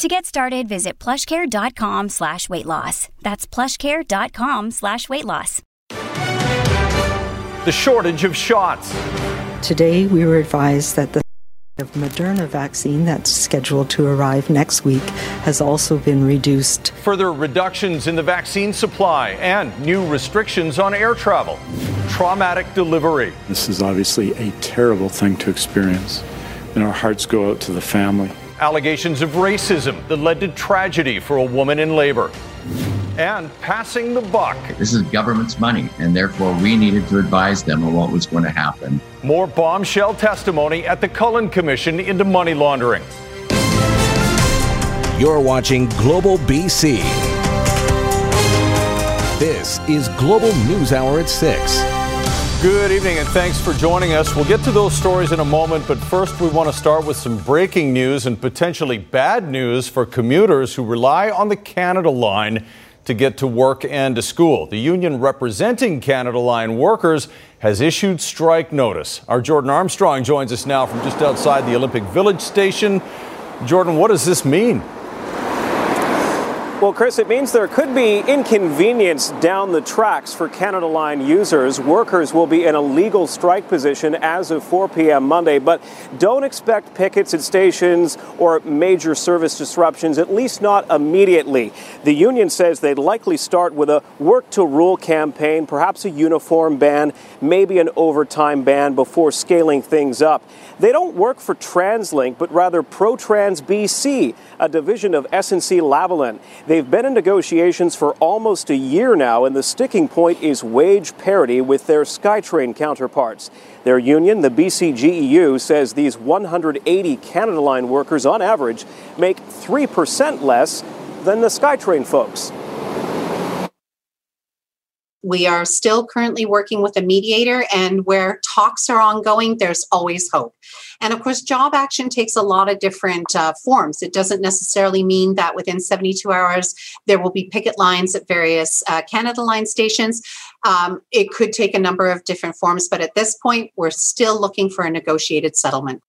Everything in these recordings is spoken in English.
To get started, visit plushcare.com slash weight loss. That's plushcare.com slash weight loss. The shortage of shots. Today, we were advised that the of Moderna vaccine that's scheduled to arrive next week has also been reduced. Further reductions in the vaccine supply and new restrictions on air travel. Traumatic delivery. This is obviously a terrible thing to experience, and our hearts go out to the family. Allegations of racism that led to tragedy for a woman in labor. And passing the buck. This is government's money, and therefore we needed to advise them on what was going to happen. More bombshell testimony at the Cullen Commission into money laundering. You're watching Global BC. This is Global News Hour at 6. Good evening and thanks for joining us. We'll get to those stories in a moment, but first we want to start with some breaking news and potentially bad news for commuters who rely on the Canada line to get to work and to school. The union representing Canada Line workers has issued strike notice. Our Jordan Armstrong joins us now from just outside the Olympic Village station. Jordan, what does this mean? Well, Chris, it means there could be inconvenience down the tracks for Canada Line users. Workers will be in a legal strike position as of 4 p.m. Monday, but don't expect pickets at stations or major service disruptions, at least not immediately. The union says they'd likely start with a work to rule campaign, perhaps a uniform ban, maybe an overtime ban before scaling things up. They don't work for TransLink, but rather ProTrans BC, a division of SNC Lavalin. They've been in negotiations for almost a year now, and the sticking point is wage parity with their SkyTrain counterparts. Their union, the BCGEU, says these 180 Canada Line workers on average make 3% less than the SkyTrain folks. We are still currently working with a mediator, and where talks are ongoing, there's always hope. And of course, job action takes a lot of different uh, forms. It doesn't necessarily mean that within 72 hours there will be picket lines at various uh, Canada Line stations. Um, it could take a number of different forms, but at this point, we're still looking for a negotiated settlement.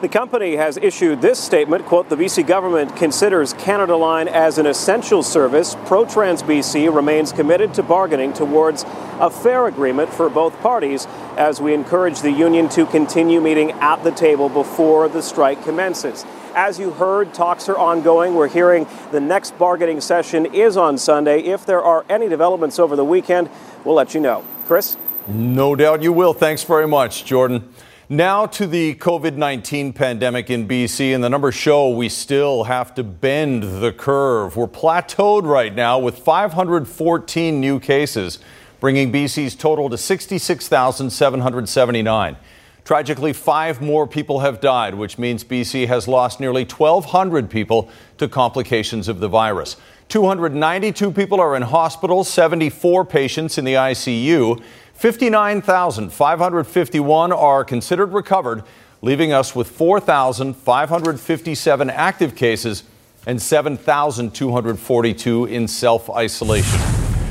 The company has issued this statement, quote, the BC government considers Canada Line as an essential service. ProTrans BC remains committed to bargaining towards a fair agreement for both parties as we encourage the union to continue meeting at the table before the strike commences. As you heard, talks are ongoing. We're hearing the next bargaining session is on Sunday. If there are any developments over the weekend, we'll let you know. Chris? No doubt you will. Thanks very much, Jordan. Now to the COVID 19 pandemic in BC, and the numbers show we still have to bend the curve. We're plateaued right now with 514 new cases, bringing BC's total to 66,779. Tragically, five more people have died, which means BC has lost nearly 1,200 people to complications of the virus. 292 people are in hospitals, 74 patients in the ICU. 59,551 are considered recovered, leaving us with 4,557 active cases and 7,242 in self isolation.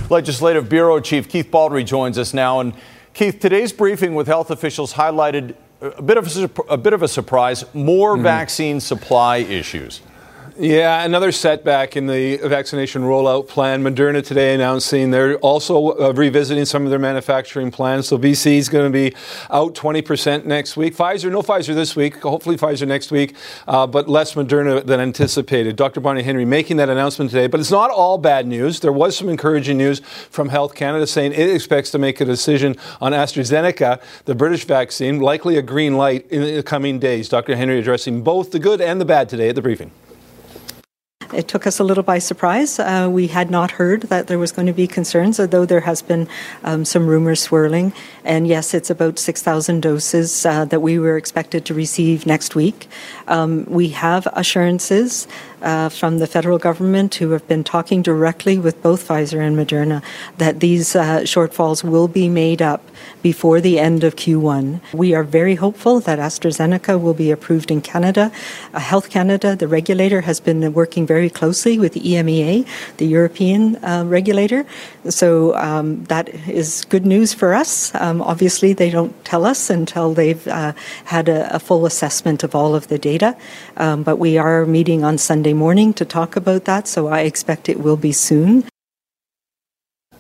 Legislative Bureau Chief Keith Baldry joins us now. And Keith, today's briefing with health officials highlighted a bit of a, a bit of a surprise more mm-hmm. vaccine supply issues. Yeah, another setback in the vaccination rollout plan. Moderna today announcing they're also uh, revisiting some of their manufacturing plans. So BC is going to be out 20% next week. Pfizer, no Pfizer this week. Hopefully Pfizer next week, uh, but less Moderna than anticipated. Dr. Bonnie Henry making that announcement today. But it's not all bad news. There was some encouraging news from Health Canada saying it expects to make a decision on AstraZeneca, the British vaccine, likely a green light in the coming days. Dr. Henry addressing both the good and the bad today at the briefing. It took us a little by surprise. Uh, we had not heard that there was going to be concerns, although there has been um, some rumors swirling. And yes, it's about 6,000 doses uh, that we were expected to receive next week. Um, we have assurances uh, from the federal government who have been talking directly with both Pfizer and Moderna that these uh, shortfalls will be made up before the end of Q1. We are very hopeful that AstraZeneca will be approved in Canada. Uh, Health Canada, the regulator, has been working very closely with the EMEA, the European uh, regulator. So um, that is good news for us. Um, obviously, they don't tell us until they've uh, had a, a, full assessment of all of the data. Um, but we are meeting on Sunday morning to talk about that, so I expect it will be soon.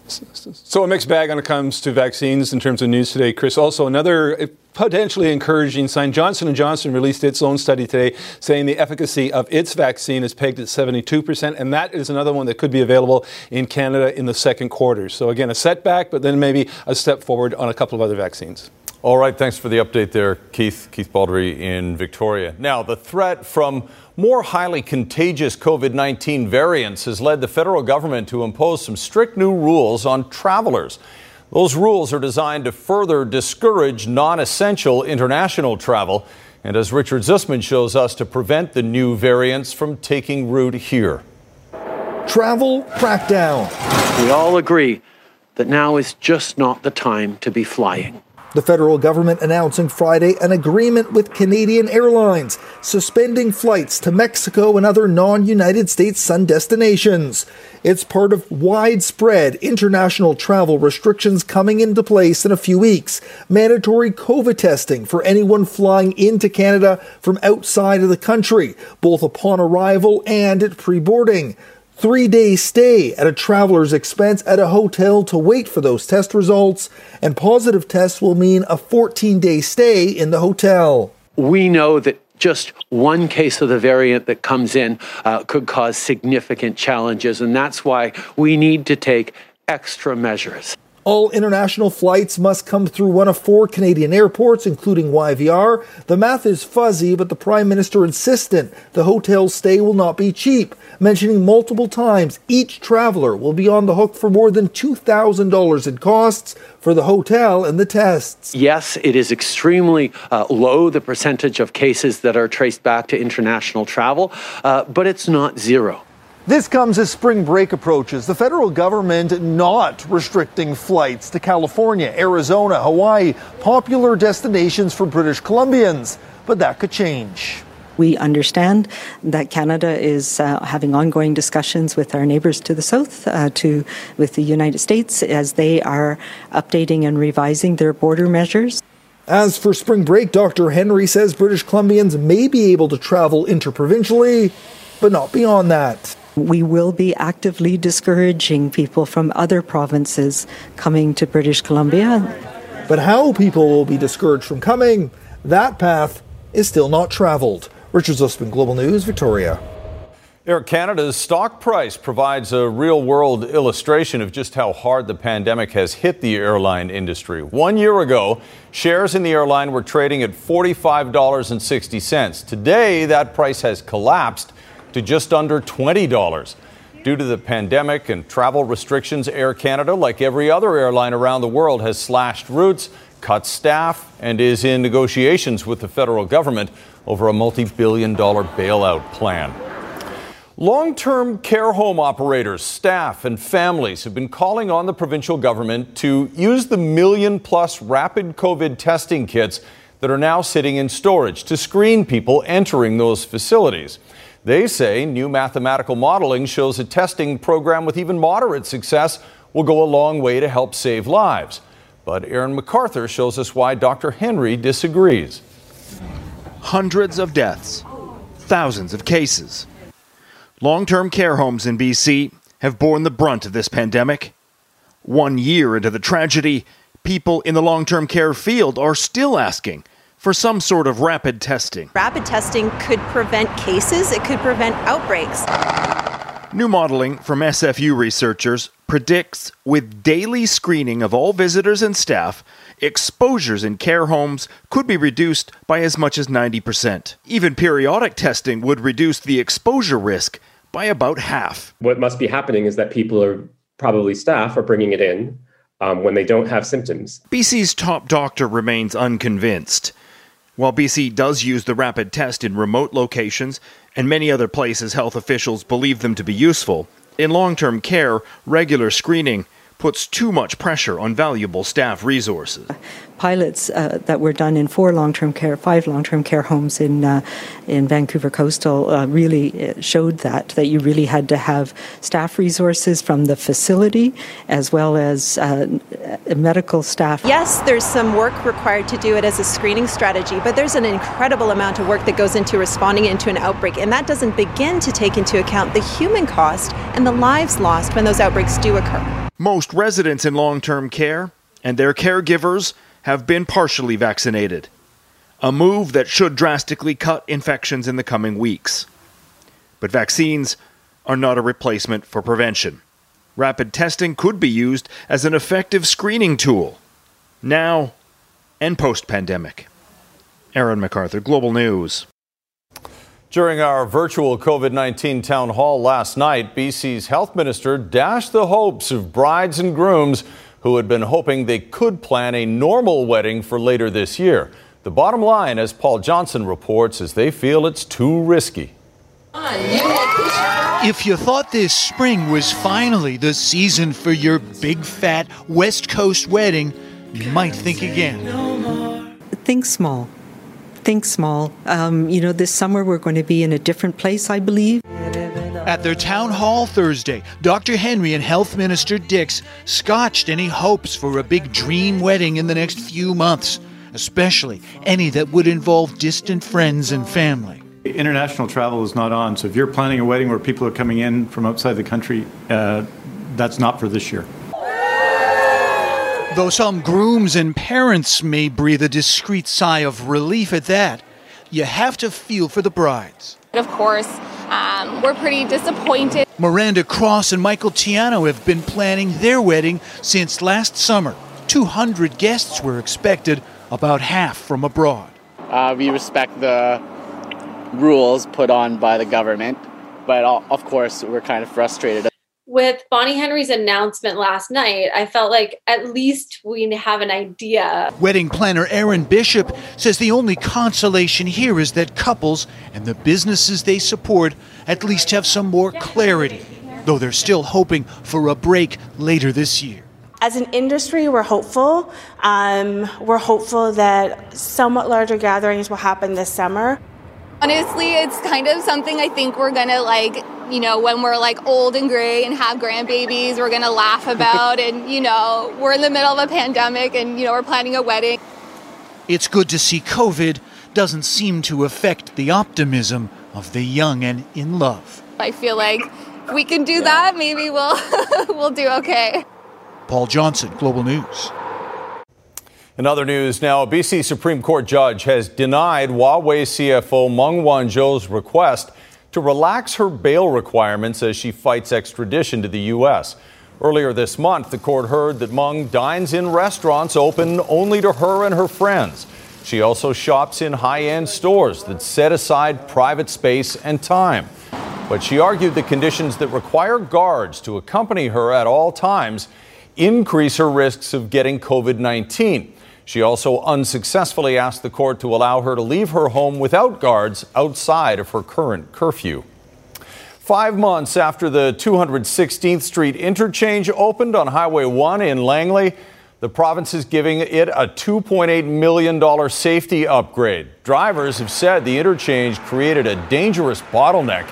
So a mixed bag when it comes to vaccines in terms of news today, Chris. Also, another potentially encouraging sign. Johnson & Johnson released its own study today saying the efficacy of its vaccine is pegged at 72%, and that is another one that could be available in Canada in the second quarter. So again, a setback, but then maybe a step forward on a couple of other vaccines. All right, thanks for the update there, Keith. Keith Baldry in Victoria. Now, the threat from more highly contagious COVID 19 variants has led the federal government to impose some strict new rules on travelers. Those rules are designed to further discourage non essential international travel, and as Richard Zussman shows us, to prevent the new variants from taking root here. Travel crackdown. We all agree that now is just not the time to be flying. The federal government announcing Friday an agreement with Canadian Airlines, suspending flights to Mexico and other non United States sun destinations. It's part of widespread international travel restrictions coming into place in a few weeks. Mandatory COVID testing for anyone flying into Canada from outside of the country, both upon arrival and at pre boarding three day stay at a traveler's expense at a hotel to wait for those test results, and positive tests will mean a 14 day stay in the hotel. We know that just one case of the variant that comes in uh, could cause significant challenges, and that's why we need to take extra measures. All international flights must come through one of four Canadian airports, including YVR. The math is fuzzy, but the Prime Minister insistent the hotel stay will not be cheap, mentioning multiple times each traveler will be on the hook for more than $2,000 in costs for the hotel and the tests. Yes, it is extremely uh, low, the percentage of cases that are traced back to international travel, uh, but it's not zero. This comes as spring break approaches. The federal government not restricting flights to California, Arizona, Hawaii, popular destinations for British Columbians. But that could change. We understand that Canada is uh, having ongoing discussions with our neighbours to the south, uh, to with the United States, as they are updating and revising their border measures. As for spring break, Dr. Henry says British Columbians may be able to travel interprovincially, but not beyond that. We will be actively discouraging people from other provinces coming to British Columbia. But how people will be discouraged from coming, that path is still not traveled. Richard Zussman, Global News, Victoria. Air Canada's stock price provides a real world illustration of just how hard the pandemic has hit the airline industry. One year ago, shares in the airline were trading at $45.60. Today, that price has collapsed to just under $20. Due to the pandemic and travel restrictions, Air Canada, like every other airline around the world, has slashed routes, cut staff, and is in negotiations with the federal government over a multi billion dollar bailout plan. Long term care home operators, staff, and families have been calling on the provincial government to use the million plus rapid COVID testing kits that are now sitting in storage to screen people entering those facilities. They say new mathematical modeling shows a testing program with even moderate success will go a long way to help save lives. But Aaron MacArthur shows us why Dr. Henry disagrees. Hundreds of deaths, thousands of cases. Long term care homes in BC have borne the brunt of this pandemic. One year into the tragedy, people in the long term care field are still asking for some sort of rapid testing. Rapid testing could prevent cases, it could prevent outbreaks. New modeling from SFU researchers predicts with daily screening of all visitors and staff, exposures in care homes could be reduced by as much as 90%. Even periodic testing would reduce the exposure risk by about half. What must be happening is that people are probably staff are bringing it in um, when they don't have symptoms. BC's top doctor remains unconvinced. While BC does use the rapid test in remote locations and many other places health officials believe them to be useful, in long term care, regular screening puts too much pressure on valuable staff resources. Pilots uh, that were done in four long-term care, five long-term care homes in uh, in Vancouver Coastal uh, really uh, showed that that you really had to have staff resources from the facility as well as uh, medical staff. Yes, there's some work required to do it as a screening strategy, but there's an incredible amount of work that goes into responding into an outbreak, and that doesn't begin to take into account the human cost and the lives lost when those outbreaks do occur. Most residents in long term care and their caregivers have been partially vaccinated, a move that should drastically cut infections in the coming weeks. But vaccines are not a replacement for prevention. Rapid testing could be used as an effective screening tool, now and post pandemic. Aaron MacArthur, Global News. During our virtual COVID 19 town hall last night, BC's health minister dashed the hopes of brides and grooms who had been hoping they could plan a normal wedding for later this year. The bottom line, as Paul Johnson reports, is they feel it's too risky. If you thought this spring was finally the season for your big fat West Coast wedding, you might think again. Think small think small. Um, you know, this summer we're going to be in a different place, I believe. At their town hall Thursday, Dr. Henry and Health Minister Dix scotched any hopes for a big dream wedding in the next few months, especially any that would involve distant friends and family. International travel is not on, so if you're planning a wedding where people are coming in from outside the country, uh, that's not for this year. Though some grooms and parents may breathe a discreet sigh of relief at that, you have to feel for the brides. Of course, um, we're pretty disappointed. Miranda Cross and Michael Tiano have been planning their wedding since last summer. 200 guests were expected, about half from abroad. Uh, we respect the rules put on by the government, but of course, we're kind of frustrated with Bonnie Henry's announcement last night, I felt like at least we have an idea. Wedding planner Aaron Bishop says the only consolation here is that couples and the businesses they support at least have some more clarity, though they're still hoping for a break later this year. As an industry, we're hopeful. Um, we're hopeful that somewhat larger gatherings will happen this summer. Honestly, it's kind of something I think we're gonna like, you know, when we're like old and gray and have grandbabies, we're gonna laugh about. and, you know, we're in the middle of a pandemic and, you know, we're planning a wedding. It's good to see COVID doesn't seem to affect the optimism of the young and in love. I feel like if we can do that, maybe we'll we'll do okay. Paul Johnson, Global News. In other news now, a BC Supreme Court judge has denied Huawei CFO Meng Wanzhou's request to relax her bail requirements as she fights extradition to the U.S. Earlier this month, the court heard that Meng dines in restaurants open only to her and her friends. She also shops in high end stores that set aside private space and time. But she argued the conditions that require guards to accompany her at all times increase her risks of getting COVID 19. She also unsuccessfully asked the court to allow her to leave her home without guards outside of her current curfew. Five months after the 216th Street interchange opened on Highway 1 in Langley, the province is giving it a $2.8 million safety upgrade. Drivers have said the interchange created a dangerous bottleneck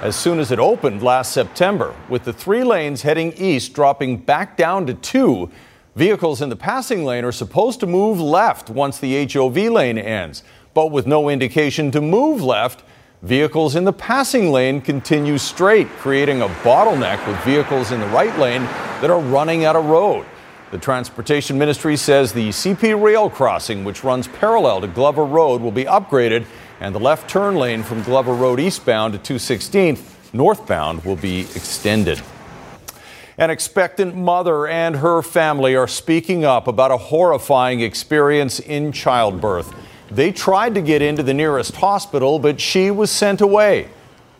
as soon as it opened last September, with the three lanes heading east dropping back down to two Vehicles in the passing lane are supposed to move left once the HOV lane ends, but with no indication to move left, vehicles in the passing lane continue straight, creating a bottleneck with vehicles in the right lane that are running out of road. The Transportation Ministry says the CP rail crossing, which runs parallel to Glover Road, will be upgraded, and the left turn lane from Glover Road eastbound to 216th northbound will be extended. An expectant mother and her family are speaking up about a horrifying experience in childbirth. They tried to get into the nearest hospital, but she was sent away.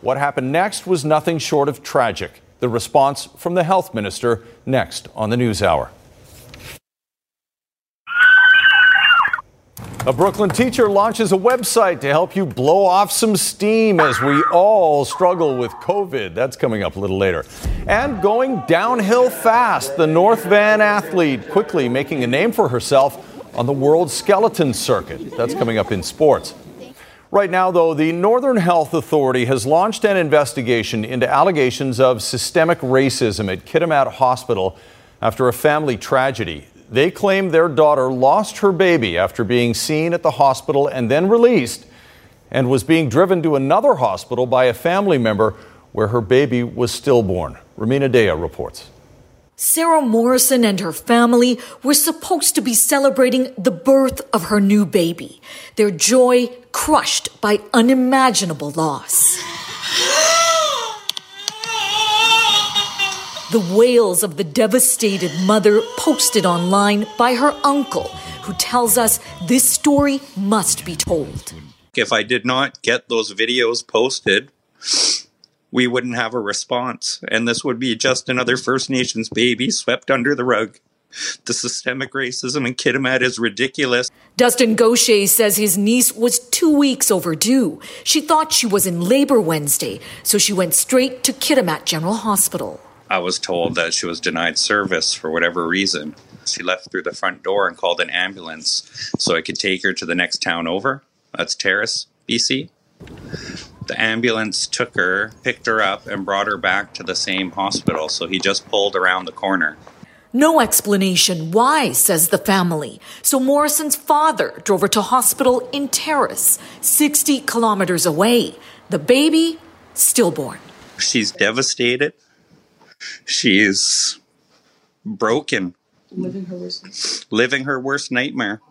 What happened next was nothing short of tragic. The response from the health minister next on the News Hour. A Brooklyn teacher launches a website to help you blow off some steam as we all struggle with COVID. That's coming up a little later. And going downhill fast, the North Van athlete quickly making a name for herself on the World Skeleton Circuit. That's coming up in sports. Right now, though, the Northern Health Authority has launched an investigation into allegations of systemic racism at Kitimat Hospital after a family tragedy. They claim their daughter lost her baby after being seen at the hospital and then released and was being driven to another hospital by a family member where her baby was stillborn. Rumina Daya reports. Sarah Morrison and her family were supposed to be celebrating the birth of her new baby, their joy crushed by unimaginable loss. The wails of the devastated mother posted online by her uncle, who tells us this story must be told. If I did not get those videos posted, we wouldn't have a response. And this would be just another First Nations baby swept under the rug. The systemic racism in Kitimat is ridiculous. Dustin Gaucher says his niece was two weeks overdue. She thought she was in labor Wednesday, so she went straight to Kitimat General Hospital. I was told that she was denied service for whatever reason. She left through the front door and called an ambulance so I could take her to the next town over. That's Terrace, BC. The ambulance took her, picked her up, and brought her back to the same hospital, so he just pulled around the corner. No explanation why, says the family. So Morrison's father drove her to hospital in Terrace, 60 kilometers away. The baby, stillborn. She's devastated. She's broken. Living her worst. Living her worst nightmare.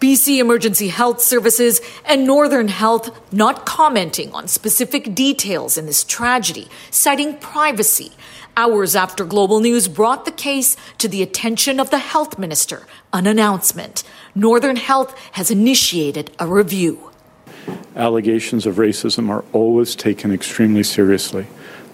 BC Emergency Health Services and Northern Health not commenting on specific details in this tragedy, citing privacy. Hours after Global News brought the case to the attention of the health minister, an announcement. Northern Health has initiated a review. Allegations of racism are always taken extremely seriously.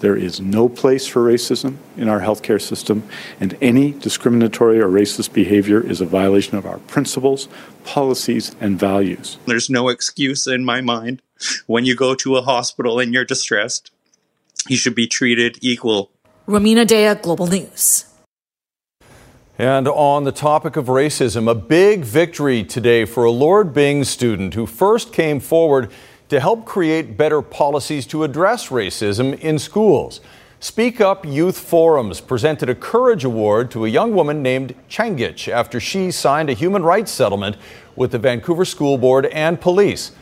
There is no place for racism in our healthcare system, and any discriminatory or racist behavior is a violation of our principles, policies, and values. There's no excuse in my mind. When you go to a hospital and you're distressed, you should be treated equal. Rumina Daya, Global News. And on the topic of racism, a big victory today for a Lord Byng student who first came forward to help create better policies to address racism in schools. Speak Up Youth Forums presented a Courage Award to a young woman named Changich after she signed a human rights settlement with the Vancouver School Board and police.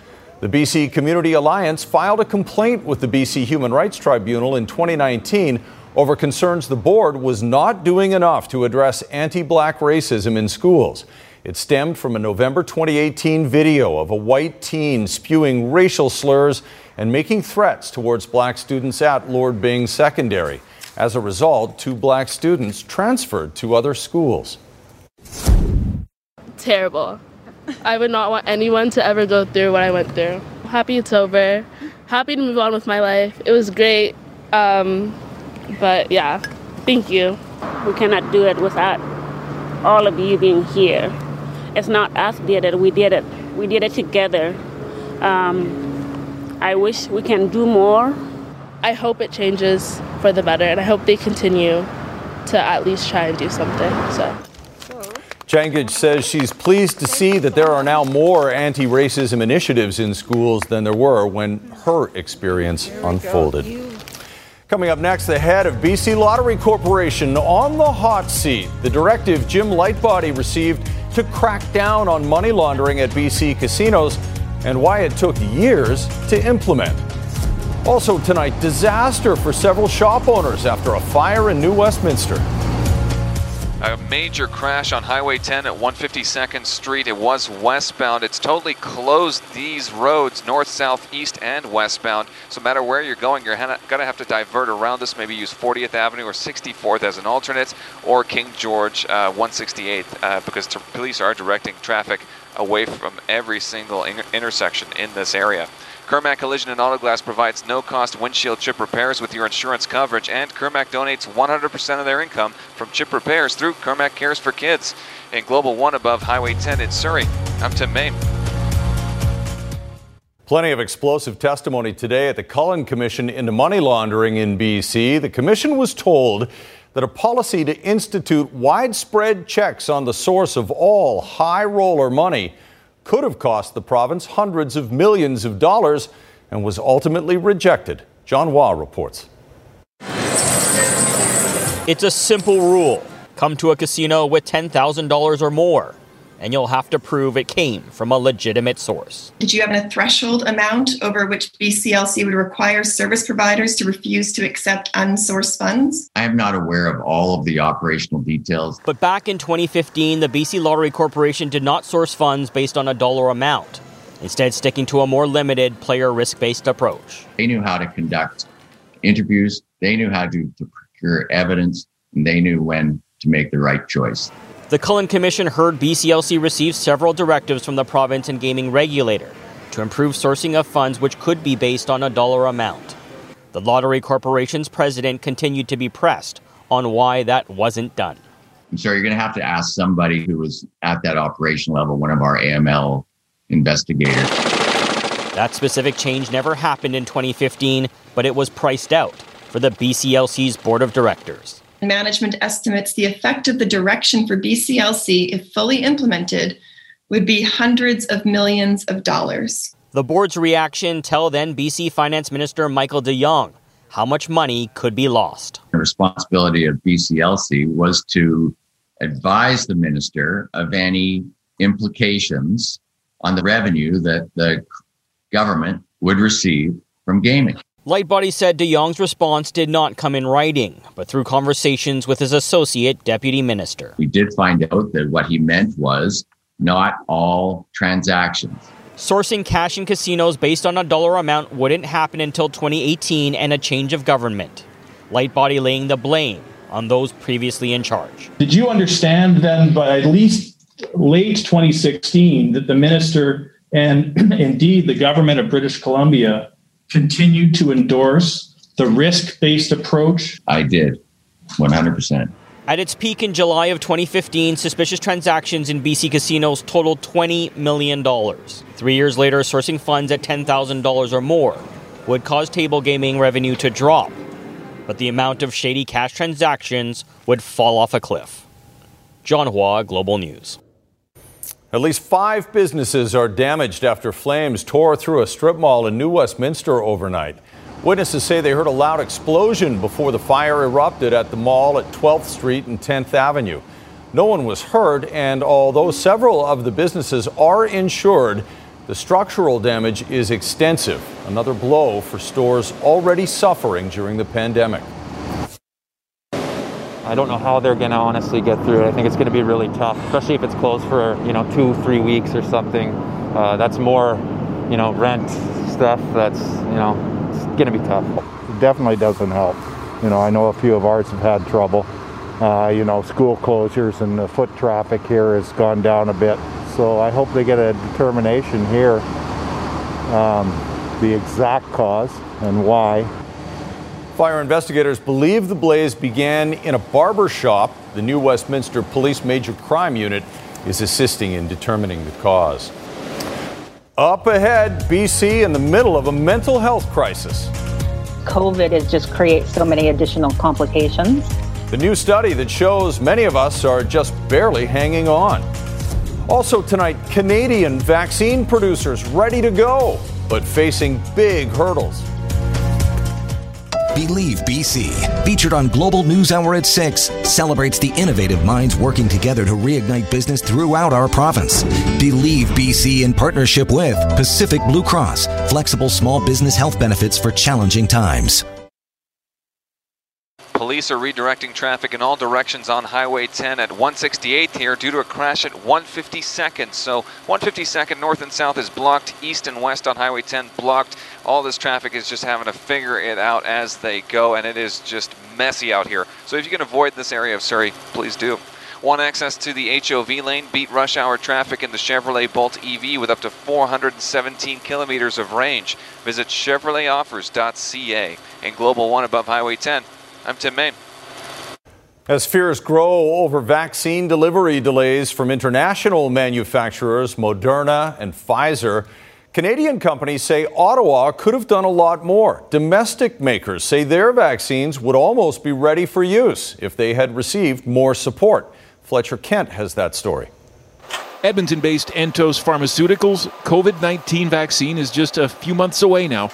The BC Community Alliance filed a complaint with the BC Human Rights Tribunal in 2019 over concerns the board was not doing enough to address anti black racism in schools. It stemmed from a November 2018 video of a white teen spewing racial slurs and making threats towards black students at Lord Byng Secondary. As a result, two black students transferred to other schools. Terrible. I would not want anyone to ever go through what I went through. Happy it's over. Happy to move on with my life. It was great. Um, but yeah, thank you. We cannot do it without all of you being here. It's not us did it, we did it. We did it together. Um, I wish we can do more. I hope it changes for the better, and I hope they continue to at least try and do something. So. Changich says she's pleased to see that there are now more anti racism initiatives in schools than there were when her experience unfolded. Coming up next, the head of BC Lottery Corporation on the hot seat. The directive Jim Lightbody received to crack down on money laundering at BC casinos and why it took years to implement. Also, tonight, disaster for several shop owners after a fire in New Westminster. A major crash on Highway 10 at 152nd Street. It was westbound. It's totally closed these roads, north, south, east, and westbound. So no matter where you're going, you're going to have to divert around this. Maybe use 40th Avenue or 64th as an alternate, or King George uh, 168th, uh, because police are directing traffic away from every single in intersection in this area. Kermac Collision and Auto Glass provides no-cost windshield chip repairs with your insurance coverage, and Kermac donates 100% of their income from chip repairs through Kermac Cares for Kids. In Global One above Highway 10 in Surrey, I'm Tim Main. Plenty of explosive testimony today at the Cullen Commission into money laundering in BC. The commission was told that a policy to institute widespread checks on the source of all high roller money could have cost the province hundreds of millions of dollars and was ultimately rejected. John Hua reports. It's a simple rule come to a casino with $10,000 or more and you'll have to prove it came from a legitimate source. Did you have a threshold amount over which BCLC would require service providers to refuse to accept unsourced funds? I am not aware of all of the operational details. But back in 2015, the BC Lottery Corporation did not source funds based on a dollar amount, instead, sticking to a more limited player risk based approach. They knew how to conduct interviews, they knew how to, to procure evidence, and they knew when to make the right choice. The Cullen Commission heard BCLC receive several directives from the province and gaming regulator to improve sourcing of funds which could be based on a dollar amount. The Lottery Corporation's president continued to be pressed on why that wasn't done. So you're going to have to ask somebody who was at that operation level, one of our AML investigators. That specific change never happened in 2015, but it was priced out for the BCLC's board of directors management estimates the effect of the direction for BCLC, if fully implemented, would be hundreds of millions of dollars. The board's reaction tell then BC Finance Minister Michael de Jong how much money could be lost. The responsibility of BCLC was to advise the minister of any implications on the revenue that the government would receive from gaming. Lightbody said de Jong's response did not come in writing, but through conversations with his associate deputy minister. We did find out that what he meant was not all transactions. Sourcing cash in casinos based on a dollar amount wouldn't happen until 2018 and a change of government. Lightbody laying the blame on those previously in charge. Did you understand then by at least late 2016 that the minister and indeed the government of British Columbia continued to endorse the risk based approach? I did, 100%. At its peak in July of 2015, suspicious transactions in BC casinos totaled $20 million. Three years later, sourcing funds at $10,000 or more would cause table gaming revenue to drop, but the amount of shady cash transactions would fall off a cliff. John Hua, Global News. At least five businesses are damaged after flames tore through a strip mall in New Westminster overnight. Witnesses say they heard a loud explosion before the fire erupted at the mall at 12th Street and 10th Avenue. No one was hurt, and although several of the businesses are insured, the structural damage is extensive. Another blow for stores already suffering during the pandemic. I don't know how they're going to honestly get through it. I think it's going to be really tough, especially if it's closed for you know two, three weeks or something. Uh, that's more, you know, rent stuff. That's you know, it's going to be tough. It definitely doesn't help. You know, I know a few of ours have had trouble. Uh, you know, school closures and the foot traffic here has gone down a bit. So I hope they get a determination here, um, the exact cause and why. Fire investigators believe the blaze began in a barber shop. The new Westminster Police Major Crime Unit is assisting in determining the cause. Up ahead, BC in the middle of a mental health crisis. COVID has just created so many additional complications. The new study that shows many of us are just barely hanging on. Also tonight, Canadian vaccine producers ready to go, but facing big hurdles. Believe BC, featured on Global News Hour at 6, celebrates the innovative minds working together to reignite business throughout our province. Believe BC in partnership with Pacific Blue Cross, flexible small business health benefits for challenging times. Police are redirecting traffic in all directions on Highway 10 at 168th here due to a crash at 152nd. So 152nd north and south is blocked, east and west on Highway 10 blocked. All this traffic is just having to figure it out as they go, and it is just messy out here. So if you can avoid this area of Surrey, please do. Want access to the HOV lane beat rush hour traffic in the Chevrolet Bolt EV with up to 417 kilometers of range. Visit ChevroletOffers.ca and Global One above Highway 10. I'm Tim Main. As fears grow over vaccine delivery delays from international manufacturers, Moderna and Pfizer, Canadian companies say Ottawa could have done a lot more. Domestic makers say their vaccines would almost be ready for use if they had received more support. Fletcher Kent has that story. Edmonton based Entos Pharmaceuticals COVID 19 vaccine is just a few months away now.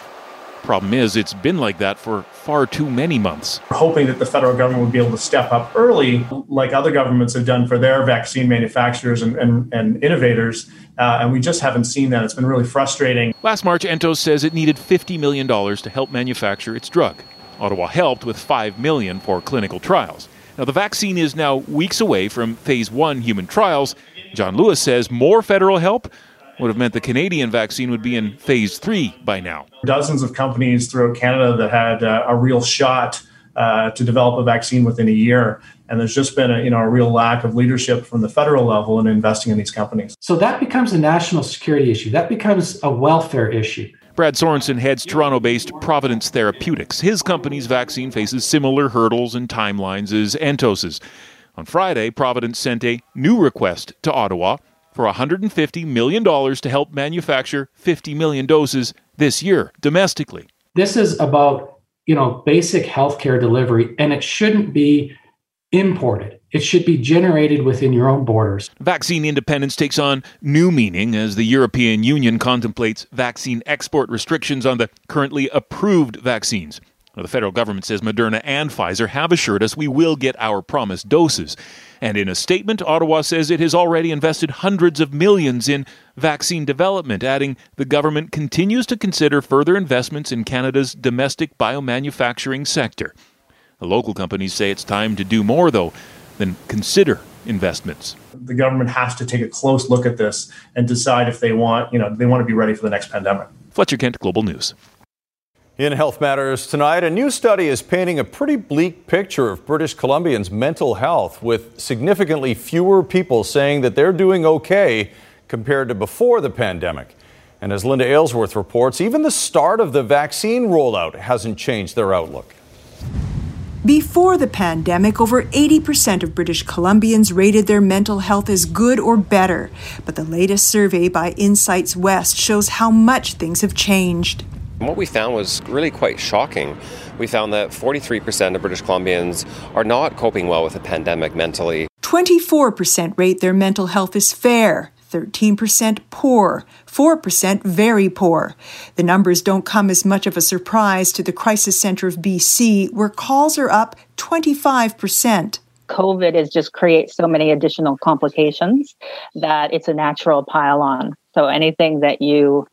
Problem is, it's been like that for far too many months. Hoping that the federal government would be able to step up early, like other governments have done for their vaccine manufacturers and, and, and innovators. Uh, and we just haven't seen that. It's been really frustrating. Last March, Entos says it needed $50 million to help manufacture its drug. Ottawa helped with 5 million for clinical trials. Now, the vaccine is now weeks away from phase one human trials. John Lewis says more federal help would have meant the Canadian vaccine would be in phase three by now. Dozens of companies throughout Canada that had uh, a real shot uh, to develop a vaccine within a year. And there's just been a, you know, a real lack of leadership from the federal level in investing in these companies. So that becomes a national security issue. That becomes a welfare issue. Brad Sorensen heads Toronto based Providence Therapeutics. His company's vaccine faces similar hurdles and timelines as Entos's. On Friday, Providence sent a new request to Ottawa for $150 million to help manufacture 50 million doses this year domestically. This is about, you know, basic healthcare delivery and it shouldn't be imported. It should be generated within your own borders. Vaccine independence takes on new meaning as the European Union contemplates vaccine export restrictions on the currently approved vaccines. The federal government says Moderna and Pfizer have assured us we will get our promised doses. And in a statement, Ottawa says it has already invested hundreds of millions in vaccine development, adding the government continues to consider further investments in Canada's domestic biomanufacturing sector. The local companies say it's time to do more, though, than consider investments. The government has to take a close look at this and decide if they want, you know, they want to be ready for the next pandemic. Fletcher Kent, Global News. In Health Matters tonight, a new study is painting a pretty bleak picture of British Columbians' mental health, with significantly fewer people saying that they're doing okay compared to before the pandemic. And as Linda Aylesworth reports, even the start of the vaccine rollout hasn't changed their outlook. Before the pandemic, over 80% of British Columbians rated their mental health as good or better. But the latest survey by Insights West shows how much things have changed. What we found was really quite shocking. We found that 43% of British Columbians are not coping well with the pandemic mentally. 24% rate their mental health as fair, 13% poor, 4% very poor. The numbers don't come as much of a surprise to the Crisis Center of BC, where calls are up 25%. COVID has just create so many additional complications that it's a natural pile on. So anything that you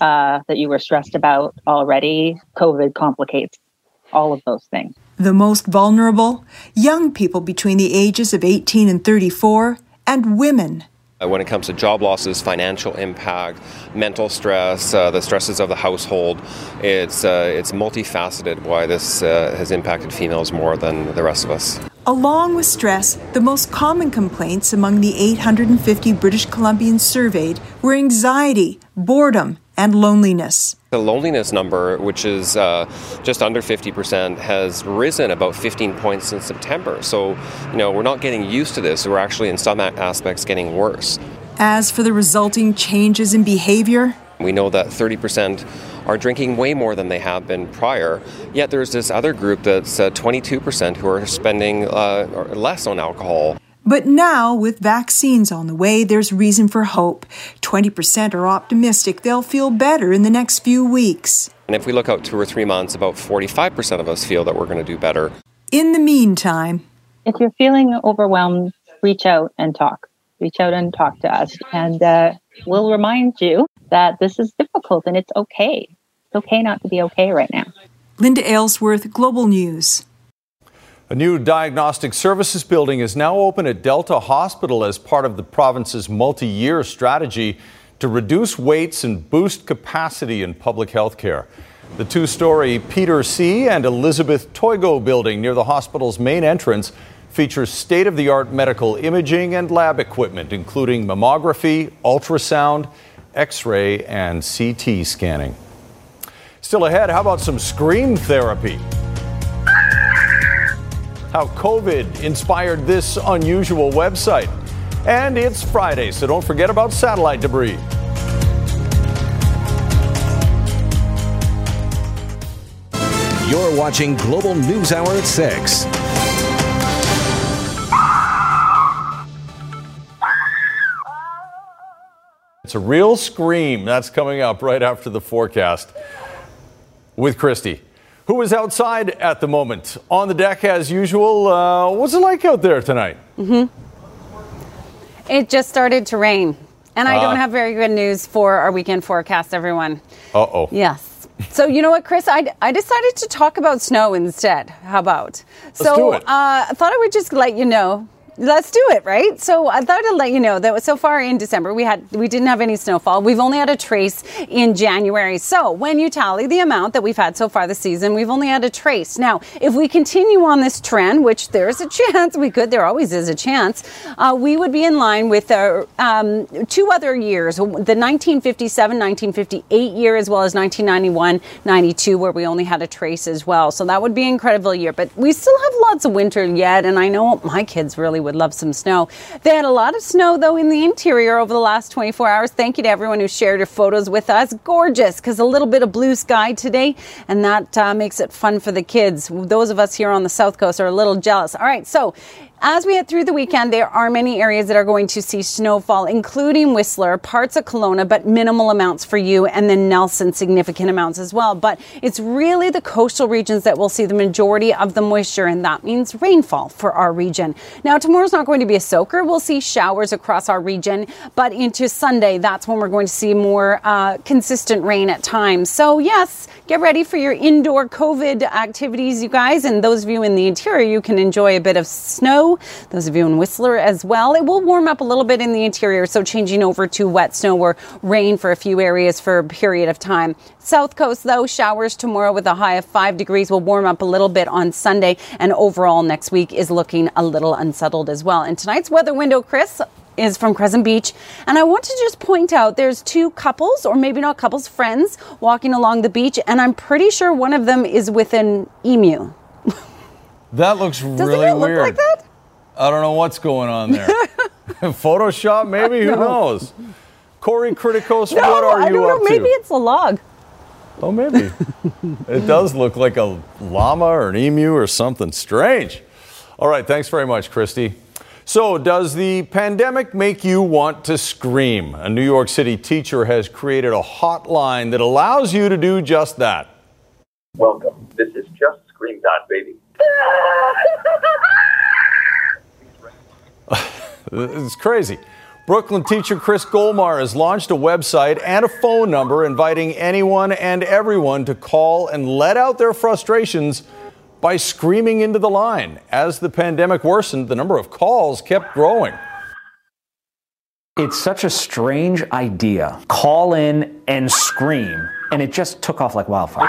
uh, that you were stressed about already, COVID complicates all of those things. The most vulnerable? Young people between the ages of 18 and 34, and women. Uh, when it comes to job losses, financial impact, mental stress, uh, the stresses of the household, it's, uh, it's multifaceted why this uh, has impacted females more than the rest of us. Along with stress, the most common complaints among the 850 British Columbians surveyed were anxiety, boredom, and loneliness. The loneliness number, which is uh, just under 50%, has risen about 15 points since September. So, you know, we're not getting used to this. We're actually, in some aspects, getting worse. As for the resulting changes in behavior, we know that 30% are drinking way more than they have been prior. Yet there's this other group that's uh, 22% who are spending uh, less on alcohol. But now, with vaccines on the way, there's reason for hope. 20% are optimistic they'll feel better in the next few weeks. And if we look out two or three months, about 45% of us feel that we're going to do better. In the meantime, if you're feeling overwhelmed, reach out and talk. Reach out and talk to us. And uh, we'll remind you that this is difficult and it's okay. It's okay not to be okay right now. Linda Aylesworth, Global News. A new diagnostic services building is now open at Delta Hospital as part of the province's multi year strategy to reduce waits and boost capacity in public health care. The two story Peter C. and Elizabeth Toigo building near the hospital's main entrance features state of the art medical imaging and lab equipment, including mammography, ultrasound, x ray, and CT scanning. Still ahead, how about some scream therapy? how COVID inspired this unusual website. And it's Friday, so don't forget about satellite debris. You're watching Global News Hour at 6. It's a real scream. That's coming up right after the forecast with Christy who is outside at the moment on the deck as usual. Uh, what's it like out there tonight? hmm It just started to rain. And I Ah. don't have very good news for our weekend forecast, everyone. Uh oh. Yes. So you know what, Chris? I, I decided to talk about snow instead. How about? Let's so do it. Uh, I thought I would just let you know. Let's do it, right? So I thought I'd let you know that so far in December we had we didn't have any snowfall. We've only had a trace in January. So when you tally the amount that we've had so far this season, we've only had a trace. Now, if we continue on this trend, which there's a chance we could, there always is a chance, uh, we would be in line with um, two other years, the 1957, 1958 year, as well as 1991, 92, where we only had a trace as well. So that would be an incredible year. But we still have lots of winter yet, and I know my kids really would love some snow. They had a lot of snow, though, in the interior over the last 24 hours. Thank you to everyone who shared your photos with us. Gorgeous, because a little bit of blue sky today, and that uh, makes it fun for the kids. Those of us here on the South Coast are a little jealous. All right, so as we head through the weekend, there are many areas that are going to see snowfall, including Whistler, parts of Kelowna, but minimal amounts for you, and then Nelson, significant amounts as well. But it's really the coastal regions that will see the majority of the moisture, and that means rainfall for our region. Now, tomorrow's not going to be a soaker. We'll see showers across our region, but into Sunday, that's when we're going to see more uh, consistent rain at times. So, yes, get ready for your indoor COVID activities, you guys. And those of you in the interior, you can enjoy a bit of snow. Those of you in Whistler as well. It will warm up a little bit in the interior, so changing over to wet snow or rain for a few areas for a period of time. South Coast, though, showers tomorrow with a high of five degrees will warm up a little bit on Sunday, and overall next week is looking a little unsettled as well. And tonight's weather window, Chris, is from Crescent Beach. And I want to just point out there's two couples, or maybe not couples, friends walking along the beach, and I'm pretty sure one of them is with an emu. That looks Doesn't really it look weird. like that? I don't know what's going on there. Photoshop, maybe? Who No. knows? Corey Criticos, No, what are you doing? I you don't know. up Maybe to? it's a log. Oh, maybe. it does look like a llama or an emu or something strange. All right, thanks very much, Christy. So, does the pandemic make you want to scream? A New York City teacher has created a hotline that allows you to do just that. Welcome. This is Just Scream Dot Baby. It's crazy. Brooklyn teacher Chris Golmar has launched a website and a phone number inviting anyone and everyone to call and let out their frustrations by screaming into the line. As the pandemic worsened, the number of calls kept growing. It's such a strange idea. Call in and scream, and it just took off like wildfire.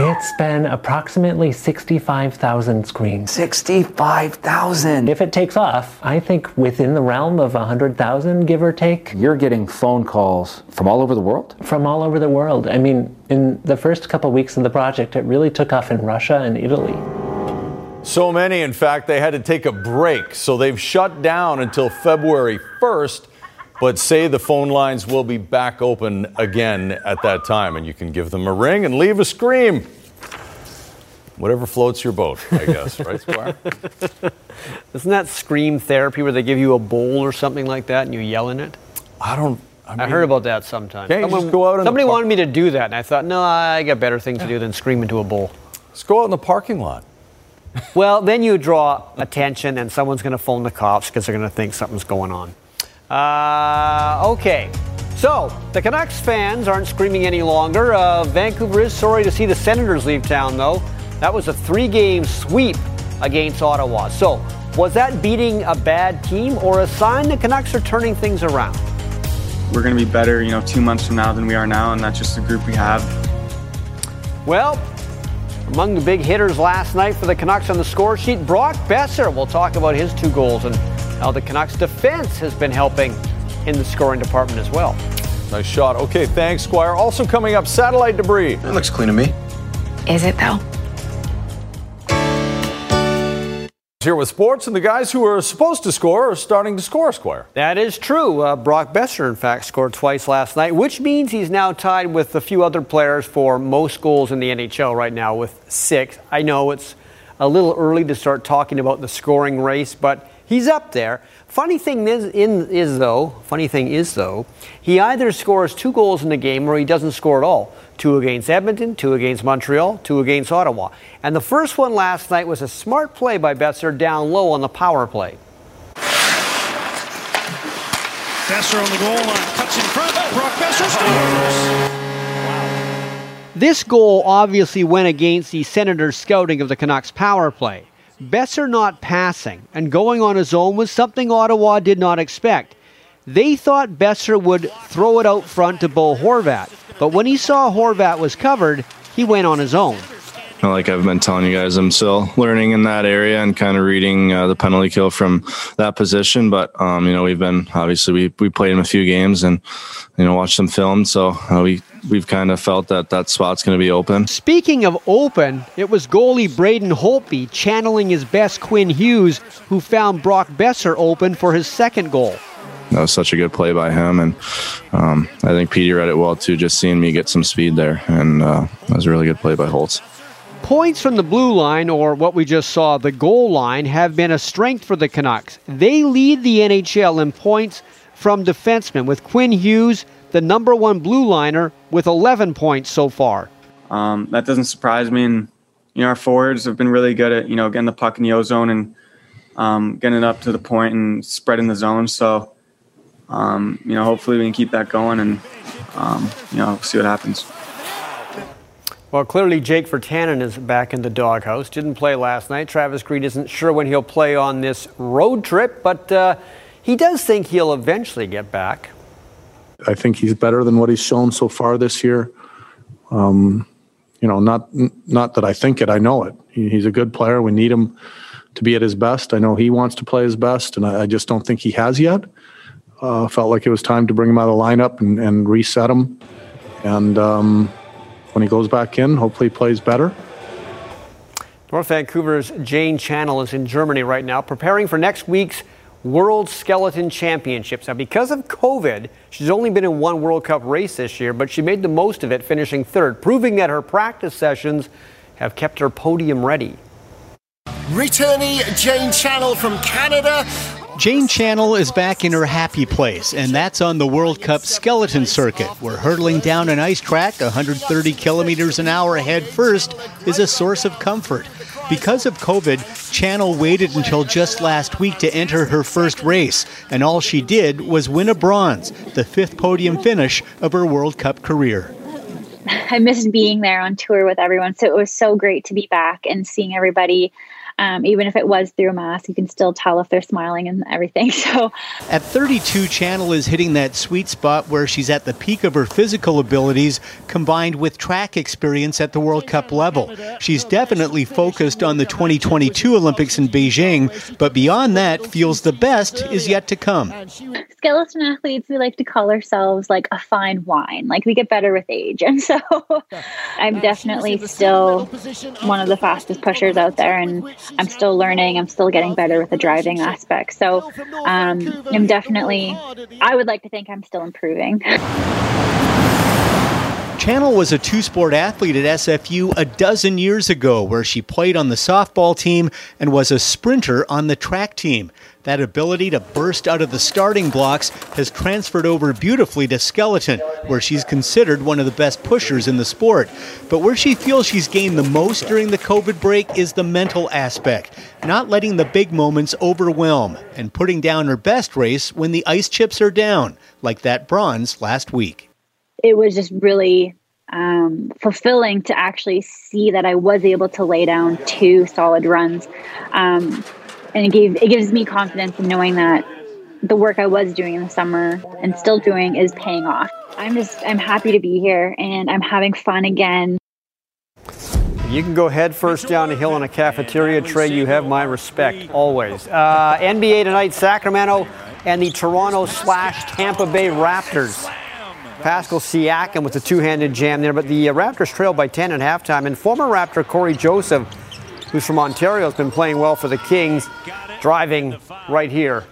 It's been approximately 65,000 screens. 65,000. If it takes off, I think within the realm of 100,000, give or take. You're getting phone calls from all over the world? From all over the world. I mean, in the first couple weeks of the project, it really took off in Russia and Italy. So many, in fact, they had to take a break. So they've shut down until February 1st, but say the phone lines will be back open again at that time. And you can give them a ring and leave a scream. Whatever floats your boat, I guess, right, Squire? Isn't that scream therapy where they give you a bowl or something like that and you yell in it? I don't. I, I heard about that sometime. Can't just go out in the somebody wanted me to do that, and I thought, no, I got better things to do than scream into a bowl. Let's go out in the parking lot. well, then you draw attention, and someone's going to phone the cops because they're going to think something's going on. Uh, okay. So, the Canucks fans aren't screaming any longer. Uh, Vancouver is sorry to see the Senators leave town, though. That was a three game sweep against Ottawa. So, was that beating a bad team or a sign the Canucks are turning things around? We're going to be better, you know, two months from now than we are now, and that's just the group we have. Well, among the big hitters last night for the Canucks on the score sheet, Brock Boeser. We'll talk about his two goals and how the Canucks defense has been helping in the scoring department as well. Nice shot. Okay, thanks, Squire. Also coming up, satellite debris. That looks clean to me. Is it though? Here with sports, and the guys who are supposed to score are starting to score, Squire. That is true. Uh, Brock Boeser, in fact, scored twice last night, which means he's now tied with a few other players for most goals in the NHL right now with six. I know it's a little early to start talking about the scoring race, but he's up there. Funny thing is, in, is though, funny thing is though, he either scores two goals in the game or he doesn't score at all two against Edmonton, two against Montreal, two against Ottawa. And the first one last night was a smart play by Boeser down low on the power play. Boeser on the goal line, cuts in front, Brock Boeser scores! This goal obviously went against the Senators' scouting of the Canucks power play. Boeser not passing and going on his own was something Ottawa did not expect. They thought Boeser would throw it out front to Bo Horvat, but when he saw Horvat was covered, he went on his own. Like I've been telling you guys, I'm still learning in that area and kind of reading uh, the penalty kill from that position. But um, you know, we've been obviously we we played him a few games and you know watched some film, so uh, we we've kind of felt that that spot's going to be open. Speaking of open, it was goalie Braden Holtby channeling his best Quinn Hughes, who found Brock Boeser open for his second goal that was such a good play by him. And um, I think Petey read it well too, just seeing me get some speed there. And uh, that was a really good play by Holtz. Points from the blue line, or what we just saw, the goal line, have been a strength for the Canucks. They lead the NHL in points from defensemen, with Quinn Hughes, the number one blue liner, with 11 points so far. Um, that doesn't surprise me. And, you know, our forwards have been really good at, you know, getting the puck in the ozone and um, getting it up to the point and spreading the zone. So, um, you know, hopefully we can keep that going and, um, you know, see what happens. Well, clearly Jake Virtanen is back in the doghouse. Didn't play last night. Travis Green isn't sure when he'll play on this road trip, but uh, he does think he'll eventually get back. I think he's better than what he's shown so far this year. Um, you know, not not that I think it, I know it. He, he's a good player. We need him to be at his best. I know he wants to play his best, and I, I just don't think he has yet uh, felt like it was time to bring him out of the lineup and, and reset him. And um, when he goes back in, hopefully he plays better. North Vancouver's Jane Channell is in Germany right now, preparing for next week's World Skeleton Championships. Now, because of COVID, she's only been in one World Cup race this year, but she made the most of it, finishing third, proving that her practice sessions have kept her podium ready. Returnee Jane Channell from Canada Jane Channell is back in her happy place, and that's on the World Cup skeleton circuit, where hurtling down an ice track 130 kilometers an hour head first is a source of comfort. Because of COVID, Channell waited until just last week to enter her first race, and all she did was win a bronze, the fifth podium finish of her World Cup career. I missed being there on tour with everyone, so it was so great to be back and seeing everybody um, even if it was through a mask, you can still tell if they're smiling and everything. So at 32, Channell is hitting that sweet spot where she's at the peak of her physical abilities combined with track experience at the World Cup level. She's definitely focused on the 2022 Olympics in Beijing, but beyond that, feels the best is yet to come. Skeleton athletes, we like to call ourselves like a fine wine. Like we get better with age. And so I'm definitely still one of the fastest pushers out there. And I'm still learning. I'm still getting better with the driving aspect. So um, I'm definitely, I would like to think I'm still improving. Channell was a two sport athlete at SFU a dozen years ago, where she played on the softball team and was a sprinter on the track team. That ability to burst out of the starting blocks has transferred over beautifully to skeleton, where she's considered one of the best pushers in the sport. But where she feels she's gained the most during the COVID break is the mental aspect, not letting the big moments overwhelm and putting down her best race when the ice chips are down, like that bronze last week. It was just really um, fulfilling to actually see that I was able to lay down two solid runs. Um, and it gave it gives me confidence in knowing that the work I was doing in the summer and still doing is paying off. I'm just I'm happy to be here and I'm having fun again. You can go head first down the hill in a cafeteria tray. You have my respect always. Uh, NBA tonight, Sacramento and the Toronto slash Tampa Bay Raptors. Pascal Siakam with a two-handed jam there, but the uh, Raptors trailed by 10 at halftime. And former Raptor Cory Joseph who's from Ontario, has been playing well for the Kings, driving right here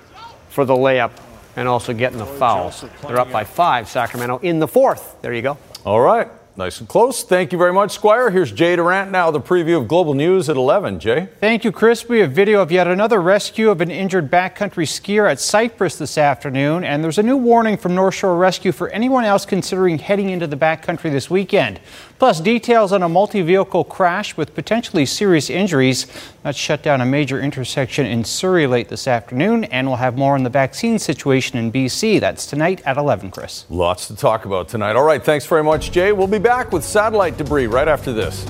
for the layup and also getting the foul. They're up by five, Sacramento, in the fourth. There you go. All right. Nice and close. Thank you very much, Squire. Here's Jay Durant now, the preview of Global News at 11. Jay? Thank you, Chris. We have video of yet another rescue of an injured backcountry skier at Cypress this afternoon, and there's a new warning from North Shore Rescue for anyone else considering heading into the backcountry this weekend. Plus, details on a multi vehicle crash with potentially serious injuries that shut down a major intersection in Surrey late this afternoon, and we'll have more on the vaccine situation in BC. That's tonight at 11, Chris. Lots to talk about tonight. All right. Thanks very much, Jay. We'll be back with satellite debris right after this.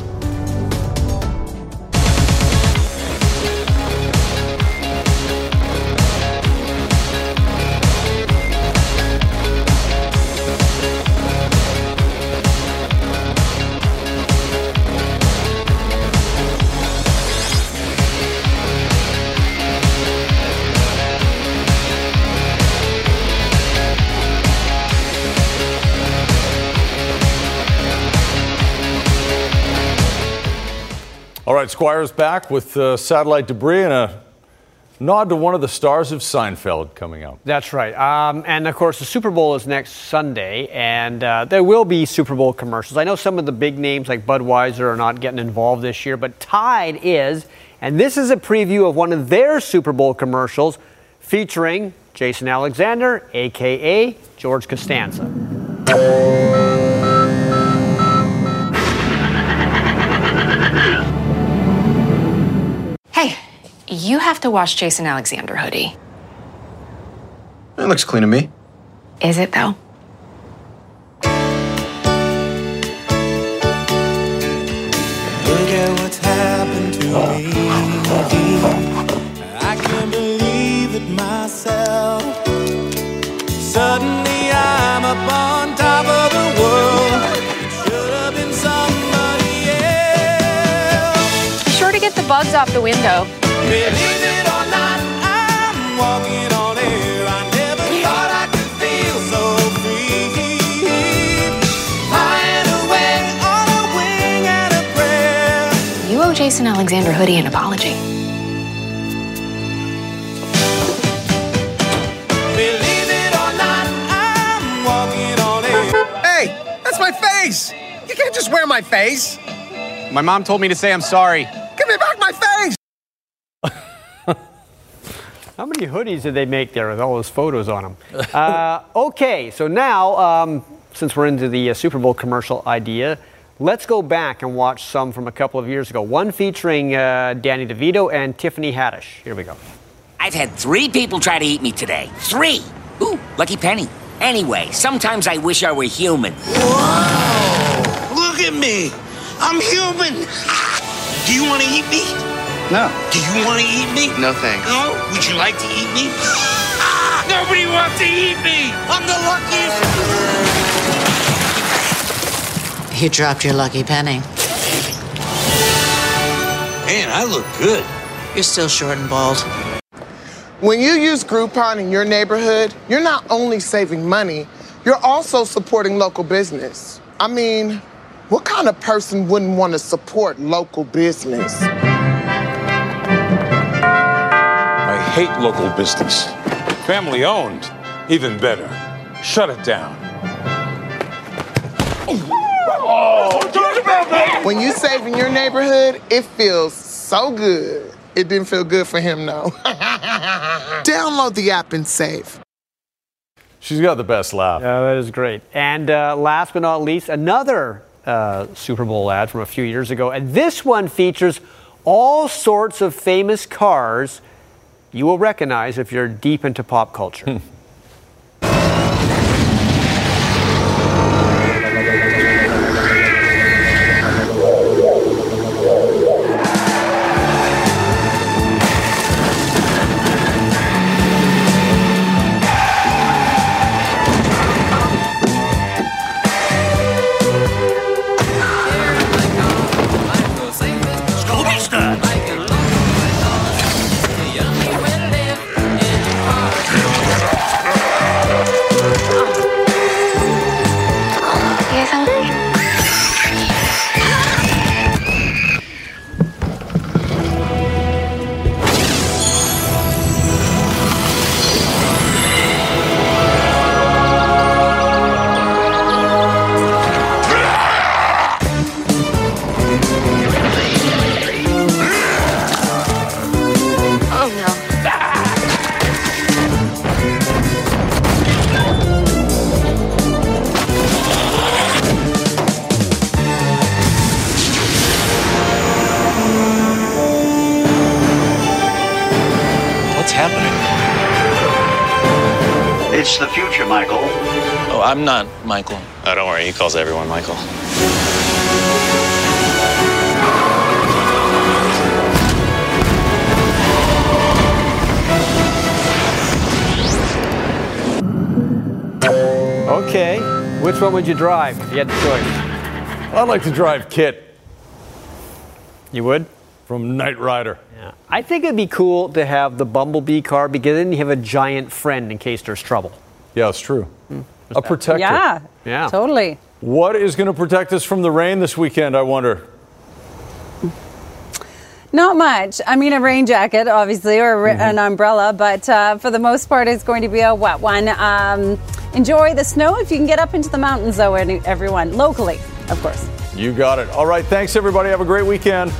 Squire's back with uh, satellite debris and a nod to one of the stars of Seinfeld coming up. That's right. Um, and of course, the Super Bowl is next Sunday, and uh, there will be Super Bowl commercials. I know some of the big names like Budweiser are not getting involved this year, but Tide is. And this is a preview of one of their Super Bowl commercials featuring Jason Alexander, aka George Costanza. You have to wash Jason Alexander hoodie. It looks clean to me. Is it though? Look at what's happened to me. I can't believe it myself. Suddenly I'm up on top of the world. It should have been somebody else. Be sure to get the bugs off the window. Believe it or not, I'm walking on air. I never thought I could feel so free. Flying away on a wing and a prayer. You owe Jason Alexander hoodie an apology. Believe it or not, I'm walking on air. Hey, that's my face! You can't just wear my face! My mom told me to say I'm sorry. Give me back my face! How many hoodies did they make there with all those photos on them? uh, okay, so now, um, since we're into the uh, Super Bowl commercial idea, let's go back and watch some from a couple of years ago. One featuring uh, Danny DeVito and Tiffany Haddish. Here we go. I've had three people try to eat me today. Three! Ooh, lucky penny. Anyway, sometimes I wish I were human. Whoa! Look at me! I'm human! Do you want to eat me? No. Do you want to eat me? No thanks. No? Would you like to eat me? ah, Nobody wants to eat me! I'm the luckiest! You dropped your lucky penny. Man, I look good. You're still short and bald. When you use Groupon in your neighborhood, you're not only saving money, you're also supporting local business. I mean, what kind of person wouldn't want to support local business? Hate local business. Family owned, even better. Shut it down. When you save in your neighborhood, it feels so good. It didn't feel good for him, though. Download the app and save. She's got the best laugh. Yeah, that is great. And uh, last but not least, another uh, Super Bowl ad from a few years ago. And this one features all sorts of famous cars you will recognize if you're deep into pop culture. I'm not Michael. Oh, don't worry. He calls everyone Michael. Okay. Which one would you drive if you had the choice? I'd like to drive KITT. You would? From Knight Rider. Yeah. I think it'd be cool to have the Bumblebee car because then you have a giant friend in case there's trouble. Yeah, it's true. Hmm. A protector. Yeah. Yeah. Totally. What is going to protect us from the rain this weekend, I wonder? Not much. I mean, a rain jacket, obviously, or Mm-hmm. an umbrella, but uh, for the most part, it's going to be a wet one. Um, enjoy the snow if you can get up into the mountains, though, any- everyone, locally, of course. You got it. All right. Thanks, everybody. Have a great weekend.